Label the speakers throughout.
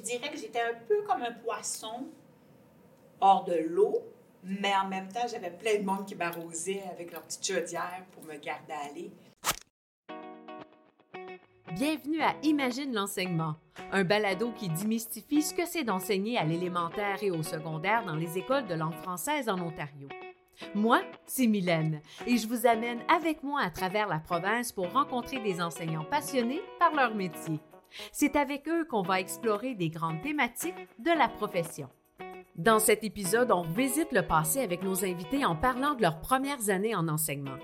Speaker 1: je dirais que j'étais un peu comme un poisson hors de l'eau, mais en même temps, j'avais plein de monde qui m'arrosait avec leur petite chaudière pour me garder aller.
Speaker 2: Bienvenue à Imagine l'enseignement, un balado qui démystifie ce que c'est d'enseigner à l'élémentaire et au secondaire dans les écoles de langue française en Ontario. Moi, c'est Mylène et je vous amène avec moi à travers la province pour rencontrer des enseignants passionnés par leur métier. C'est avec eux qu'on va explorer des grandes thématiques de la profession. Dans cet épisode, on visite le passé avec nos invités en parlant de leurs premières années en enseignement.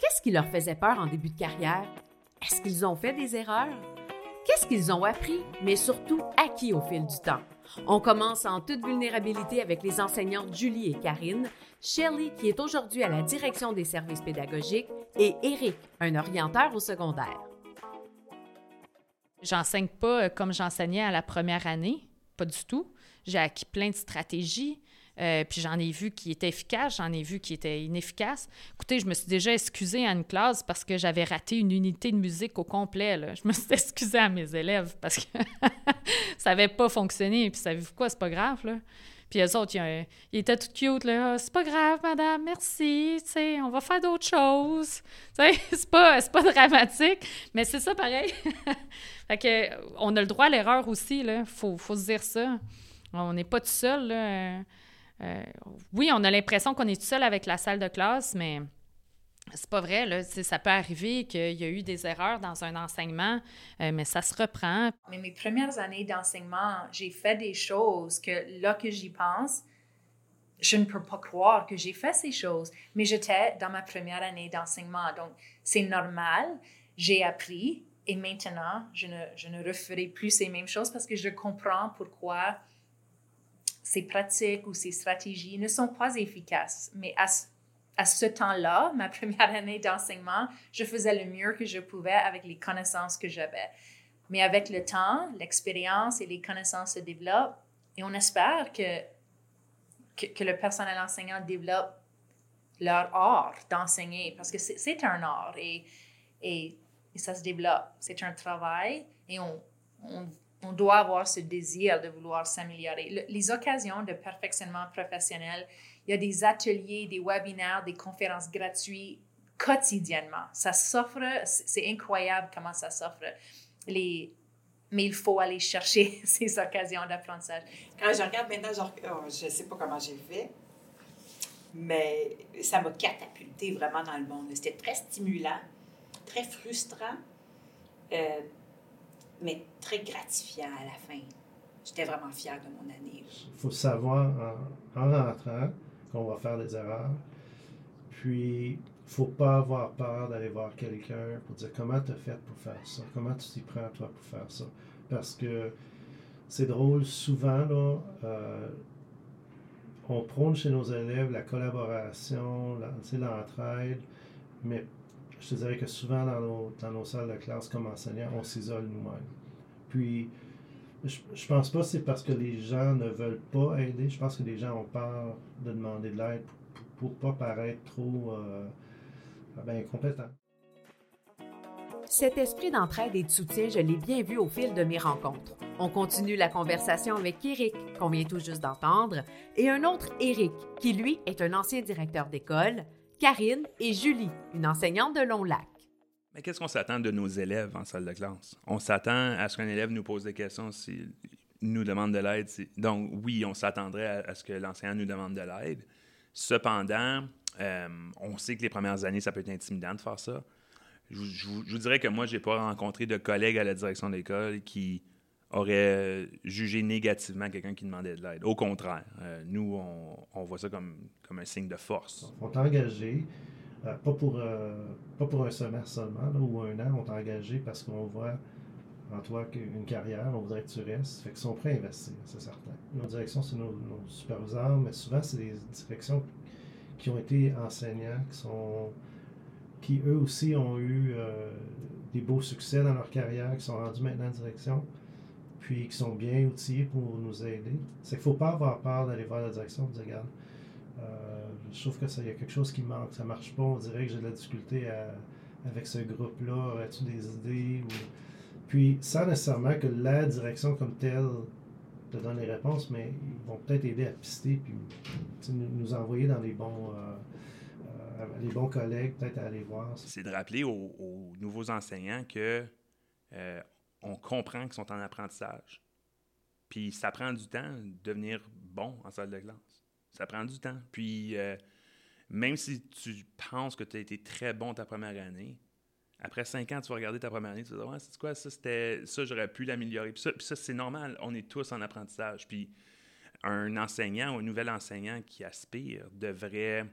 Speaker 2: Qu'est-ce qui leur faisait peur en début de carrière? Est-ce qu'ils ont fait des erreurs? Qu'est-ce qu'ils ont appris, mais surtout acquis au fil du temps? On commence en toute vulnérabilité avec les enseignantes Julie et Karine, Shelley qui est aujourd'hui à la direction des services pédagogiques et Eric, un orienteur au secondaire.
Speaker 3: J'enseigne pas euh, comme j'enseignais à la première année, pas du tout. J'ai acquis plein de stratégies. Euh, puis j'en ai vu qui étaient efficaces, j'en ai vu qui étaient inefficaces. Écoutez, je me suis déjà excusée à une classe parce que j'avais raté une unité de musique au complet. Là. Je me suis excusée à mes élèves parce que ça n'avait pas fonctionné. Puis savez-vous quoi, c'est pas grave, là. Puis eux autres, ils, étaient tout cute, là. C'est pas grave, madame, merci, tu sais, on va faire d'autres choses. Tu sais, c'est pas, pas dramatique, mais c'est ça pareil. fait que, on a le droit à l'erreur aussi, là. Faut, faut se dire ça. On n'est pas tout seul, là. Euh, oui, on a l'impression qu'on est tout seul avec la salle de classe, mais c'est pas vrai. Ça peut arriver qu'il y a eu des erreurs dans un enseignement, euh, mais ça se reprend.
Speaker 1: Mais mes premières années d'enseignement, j'ai fait des choses que là que j'y pense, je ne peux pas croire que j'ai fait ces choses. Mais j'étais dans ma première année d'enseignement, donc c'est normal. J'ai appris et maintenant, je ne, je referai plus ces mêmes choses parce que je comprends pourquoi ces pratiques ou ces stratégies ne sont pas efficaces. Mais à, à ce temps-là, ma première année d'enseignement, je faisais le mieux que je pouvais avec les connaissances que j'avais. Mais avec le temps, l'expérience et les connaissances se développent et on espère que, que, le personnel enseignant développe leur art d'enseigner parce que c'est un art et, et, ça se développe. C'est un travail et on on doit avoir ce désir de vouloir s'améliorer. les occasions de perfectionnement professionnel, il y a des ateliers, des webinaires, des conférences gratuites quotidiennement. Ça s'offre, c'est incroyable comment ça s'offre. Les, mais il faut aller chercher ces occasions d'apprentissage. Quand je regarde maintenant, oh, je ne sais pas comment j'ai fait, mais ça m'a catapulté vraiment dans le monde. C'était très stimulant, très frustrant. Euh, mais très gratifiant à la fin. J'étais vraiment fière de mon année.
Speaker 4: Il faut savoir en, rentrant qu'on va faire des erreurs. Puis, faut pas avoir peur d'aller voir quelqu'un pour dire comment tu as fait pour faire ça, comment tu t'y prends toi pour faire ça? Parce que c'est drôle, souvent, là, euh, on prône chez nos élèves la collaboration, l'entraide, mais je te dirais que souvent dans nos, dans nos salles de classe comme enseignants, on s'isole nous-mêmes. Puis, je, je pense pas que c'est parce que les gens ne veulent pas aider. Je pense que les gens ont peur de demander de l'aide pour ne pas paraître trop euh, ben.
Speaker 2: Cet esprit d'entraide et de soutien, je l'ai bien vu au fil de mes rencontres. On continue la conversation avec Eric, qu'on vient tout juste d'entendre, et un autre Eric, qui lui est un ancien directeur d'école, Karine et Julie, une enseignante de Long-Lac.
Speaker 5: Mais qu'est-ce qu'on s'attend de nos élèves en salle de classe? On s'attend à ce qu'un élève nous pose des questions s'il nous demande de l'aide. Donc, oui, on s'attendrait à, ce que l'enseignant nous demande de l'aide. Cependant, euh, on sait que les premières années, ça peut être intimidant de faire ça. Je, vous dirais que moi, je n'ai pas rencontré de collègues à la direction de l'école qui aurait jugé négativement quelqu'un qui demandait de l'aide. Au contraire, euh, nous, on, voit ça comme, comme un signe de force.
Speaker 4: On t'a engagé, euh, pas, pour, euh, pas pour un semestre seulement ou un an, on t'a engagé parce qu'on voit en toi une carrière, on voudrait que tu restes. Fait qu'ils sont prêts à investir, c'est certain. Nos directions, c'est nos, nos, superviseurs, mais souvent, c'est des directions qui ont été enseignants, qui sont qui eux aussi ont eu des beaux succès dans leur carrière, qui sont rendus maintenant en direction puis qui sont bien outillés pour nous aider. C'est qu'il ne faut pas avoir peur d'aller voir la direction et dire, regarde, euh, je trouve qu'il y a quelque chose qui manque, ça ne marche pas, on dirait que j'ai de la difficulté avec ce groupe-là, aurais-tu des idées? Puis, sans nécessairement que la direction comme telle te donnent les réponses, mais ils vont peut-être aider à pister puis nous, envoyer dans les bons, euh, euh, les bons collègues, peut-être à aller voir.
Speaker 5: C'est de rappeler aux, nouveaux enseignants que on comprend qu'ils sont en apprentissage. Puis ça prend du temps de devenir bon en salle de classe. Ça prend du temps. Puis même si tu penses que tu as été très bon ta première année, après cinq ans, tu vas regarder ta première année, tu vas dire, ouais, c'est quoi, ça, ça, j'aurais pu l'améliorer. Puis ça, c'est normal, on est tous en apprentissage. Puis un enseignant un nouvel enseignant qui aspire devrait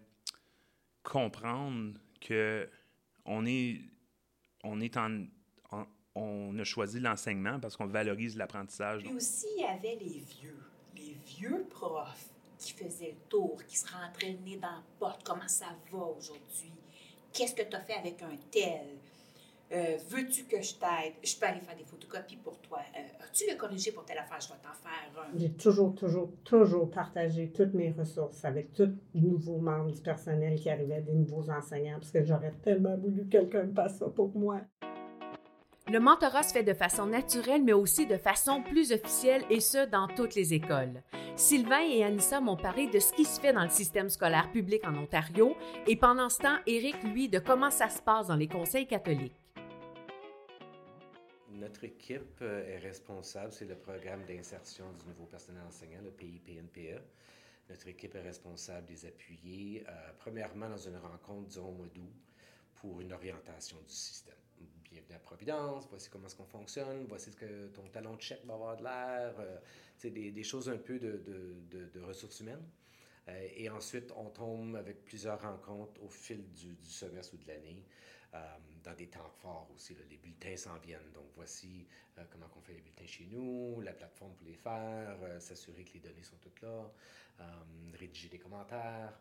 Speaker 5: comprendre que on est, on est en, on a choisi l'enseignement parce qu'on valorise l'apprentissage.
Speaker 6: Puis aussi, il y avait les vieux, les vieux profs qui faisaient le tour, qui se rentraient le nez dans la porte. Comment ça va aujourd'hui? Qu'est-ce que tu as fait avec un tel? Euh, veux-tu que je t'aide? Je peux aller faire des photocopies pour toi. Euh, as-tu le corrigé pour telle affaire? Je vais t'en faire un.
Speaker 7: J'ai toujours, toujours, toujours partagé toutes mes ressources avec tous les nouveaux membres du personnel qui arrivaient, des nouveaux enseignants, parce que j'aurais tellement voulu que quelqu'un fasse ça pour moi.
Speaker 2: Le mentorat se fait de façon naturelle, mais aussi de façon plus officielle, et ce, dans toutes les écoles. Sylvain et Anissa m'ont parlé de ce qui se fait dans le système scolaire public en Ontario, et pendant ce temps, Éric, lui, de comment ça se passe dans les conseils catholiques.
Speaker 8: Notre équipe euh, est responsable, c'est le programme d'insertion du nouveau personnel enseignant, le PIPNPE. Notre équipe est responsable des appuyer, euh, premièrement dans une rencontre, disons, au mois d'août, pour une orientation du système bienvenue à Providence, voici comment est-ce qu'on fonctionne, voici ce que ton talon de chèque va avoir de l'air, euh, des, choses un peu de, ressources humaines. Euh, et ensuite, on tombe avec plusieurs rencontres au fil du, semestre ou de l'année, euh, dans des temps forts aussi. les bulletins s'en viennent. Donc, voici comment on fait les bulletins chez nous, la plateforme pour les faire, s'assurer que les données sont toutes là, rédiger des commentaires.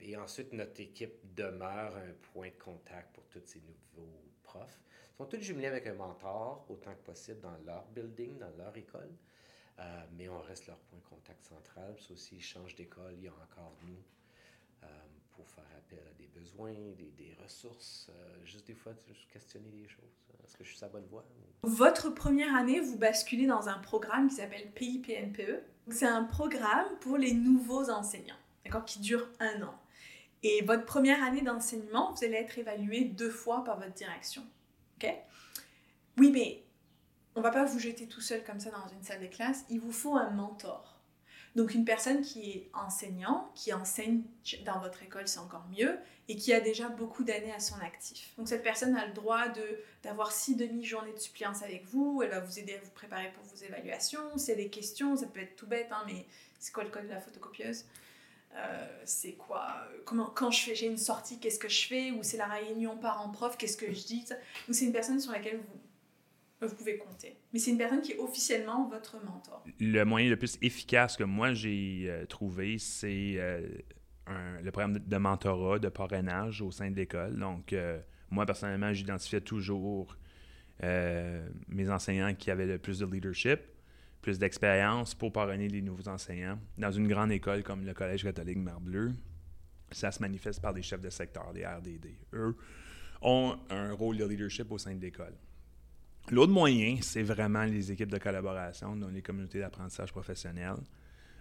Speaker 8: Et ensuite, notre équipe demeure un point de contact pour tous ces nouveaux profs sont tous jumelés avec un mentor autant que possible dans leur building, dans leur école. Euh, mais on reste leur point de contact central. Puis aussi, ils changent d'école, il y a encore nous euh, pour faire appel à des besoins, des, ressources, euh, juste des fois, questionner des choses. Est-ce que je suis sur la bonne voie?
Speaker 9: Votre première année, vous basculez dans un programme qui s'appelle PIPNPE. C'est un programme pour les nouveaux enseignants, d'accord, qui dure un an. Et votre première année d'enseignement, vous allez être évalué deux fois par votre direction. OK? Oui, mais on va pas vous jeter tout seul comme ça dans une salle de classe. Il vous faut un mentor. Donc une personne qui est enseignant, qui enseigne dans votre école, c'est encore mieux, et qui a déjà beaucoup d'années à son actif. Donc cette personne a le droit de, d'avoir six demi-journées de suppléance avec vous, elle va vous aider à vous préparer pour vos évaluations, a des questions, ça peut être tout bête, hein, mais c'est quoi le code de la photocopieuse? Euh, c'est quoi comment quand je fais j'ai une sortie qu'est-ce que je fais? Ou c'est la réunion parent-prof qu'est-ce que je dis? Donc c'est une personne sur laquelle vous, vous pouvez compter. Mais c'est une personne qui est officiellement votre mentor.
Speaker 5: Le moyen le plus efficace que moi j'ai euh, trouvé c'est euh, le programme de mentorat de parrainage au sein de l'école. Donc moi personnellement j'identifiais toujours mes enseignants qui avaient le plus de leadership plus d'expérience pour parrainer les nouveaux enseignants. Dans une grande école comme le Collège catholique Marbleu, ça se manifeste par des chefs de secteur, des RDD. Eux ont un rôle de leadership au sein de l'école. L'autre moyen, c'est vraiment les équipes de collaboration dans les communautés d'apprentissage professionnel,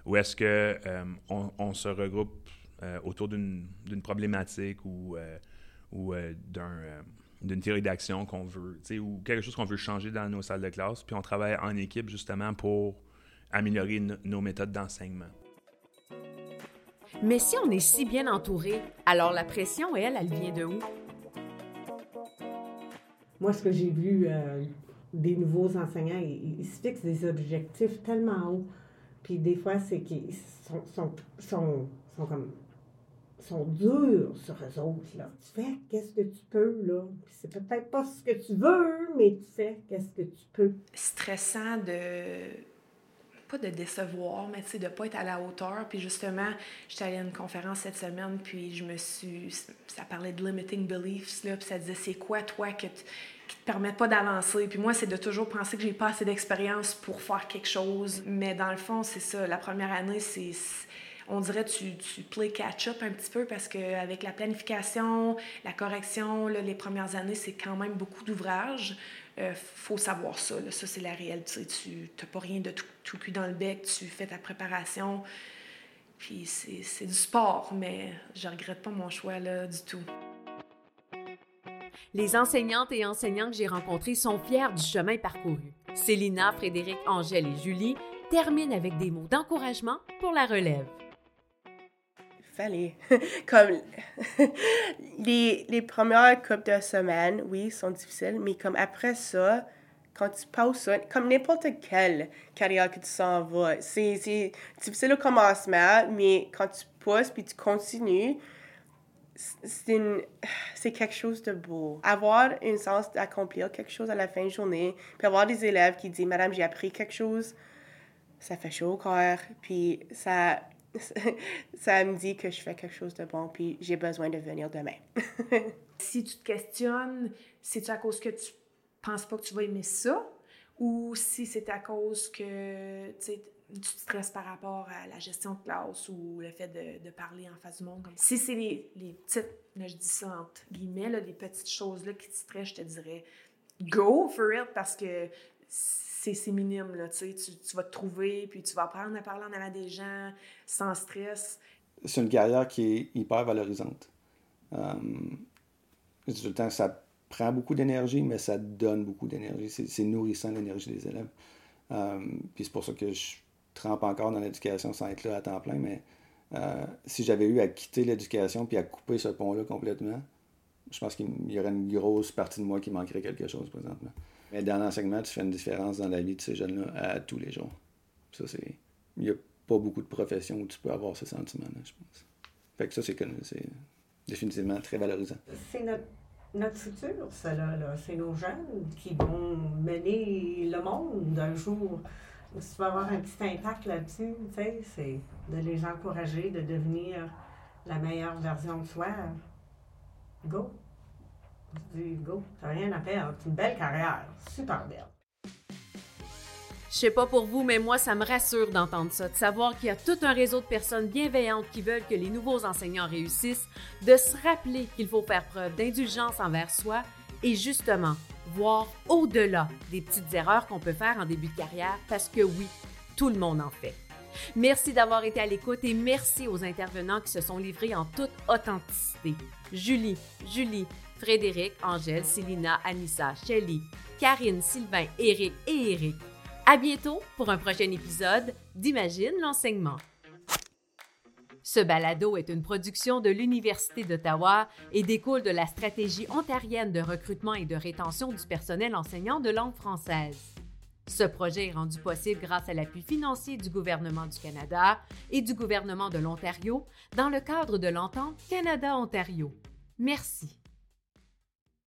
Speaker 5: où est-ce que euh, on, se regroupe euh, autour d'une problématique ou, euh, ou d'un d'une théorie d'action qu'on veut, ou quelque chose qu'on veut changer dans nos salles de classe, puis on travaille en équipe justement pour améliorer nos méthodes d'enseignement.
Speaker 2: Mais si on est si bien entouré, alors la pression, elle, elle vient de où?
Speaker 7: Moi, ce que j'ai vu euh, des nouveaux enseignants, ils, se fixent des objectifs tellement hauts. Puis des fois, c'est qu'ils sont, sont, sont, sont comme sont durs sur eux autres. Là. Tu fais qu'est-ce que tu peux, là. c'est peut-être pas ce que tu veux, mais tu fais qu'est-ce que tu peux.
Speaker 9: Stressant de pas de décevoir, mais tu sais, de pas être à la hauteur. Puis justement, j'étais allée à une conférence cette semaine, puis je me suis... Ça parlait de limiting beliefs, là, puis ça disait, c'est quoi, toi, que qui te permettent pas d'avancer? Puis moi, c'est de toujours penser que j'ai pas assez d'expérience pour faire quelque chose. Mais dans le fond, c'est ça. La première année, c'est on dirait tu, tu play catch-up un petit peu parce qu'avec la planification, la correction, les premières années, c'est quand même beaucoup d'ouvrages.
Speaker 10: euh, faut savoir ça. Ça, c'est la réalité. Tu n'as pas rien de tout, tout cul dans le bec. Tu fais ta préparation. Puis c'est du sport, mais je regrette pas mon choix là, du tout.
Speaker 2: Les enseignantes et enseignants que j'ai rencontrés sont fiers du chemin parcouru. Célina, Frédéric, Angèle et Julie terminent avec des mots d'encouragement pour la relève.
Speaker 11: Fallait. comme les, les premières couples de semaines, oui, sont difficiles, mais comme après ça, quand tu passes ça, comme n'importe quelle carrière que tu s'en vas, c'est difficile au commencement, mais quand tu pousses puis tu continues, c'est quelque chose de beau. Avoir une sens d'accomplir quelque chose à la fin de journée, puis avoir des élèves qui disent Madame, j'ai appris quelque chose, ça fait chaud au cœur, puis ça, ça me dit que je fais quelque chose de bon, puis j'ai besoin de venir demain.
Speaker 10: si tu te questionnes, c'est-tu à cause que tu penses pas que tu vas aimer ça, ou si c'est à cause que tu te stresses par rapport à la gestion de classe ou le fait de, parler en face du monde. Si c'est les, les, petites, là, je entre guillemets, là, les petites choses-là qui te stressent, je te dirais go for it parce que c'est minime, là, tu, tu vas te trouver, puis tu vas apprendre à parler en avant des gens sans stress.
Speaker 12: C'est une carrière qui est hyper valorisante. Euh, tout le temps, ça prend beaucoup d'énergie, mais ça donne beaucoup d'énergie. C'est nourrissant l'énergie des élèves. Euh, puis c'est pour ça que je trempe encore dans l'éducation sans être là à temps plein, mais euh, si j'avais eu à quitter l'éducation puis à couper ce pont-là complètement, je pense qu'il y aurait une grosse partie de moi qui manquerait quelque chose présentement. Mais dans l'enseignement, tu fais une différence dans la vie de ces jeunes-là à tous les jours. Ça, c'est. Il n'y a pas beaucoup de professions où tu peux avoir ce sentiment-là, je pense. Fait que ça, c'est, c'est définitivement très valorisant.
Speaker 7: C'est notre, notre futur, ça, là. C'est nos jeunes qui vont mener le monde un jour si tu veux avoir un petit impact là-dessus, tu sais, c'est de les encourager de devenir la meilleure version de soi. Go! Dis go, rien à perdre. C'est une belle carrière, super belle.
Speaker 2: Je sais pas pour vous, mais moi, ça me rassure d'entendre ça, de savoir qu'il y a tout un réseau de personnes bienveillantes qui veulent que les nouveaux enseignants réussissent, de se rappeler qu'il faut faire preuve d'indulgence envers soi et justement voir au-delà des petites erreurs qu'on peut faire en début de carrière, parce que oui, tout le monde en fait. Merci d'avoir été à l'écoute et merci aux intervenants qui se sont livrés en toute authenticité. Julie, Julie, Frédéric, Angèle, Célina, Anissa, Shelly, Karine, Sylvain, Éric et Éric. À bientôt pour un prochain épisode d'Imagine l'enseignement. Ce balado est une production de l'Université d'Ottawa et découle de la stratégie ontarienne de recrutement et de rétention du personnel enseignant de langue française. Ce projet est rendu possible grâce à l'appui financier du gouvernement du Canada et du gouvernement de l'Ontario dans le cadre de l'entente Canada-Ontario. Merci.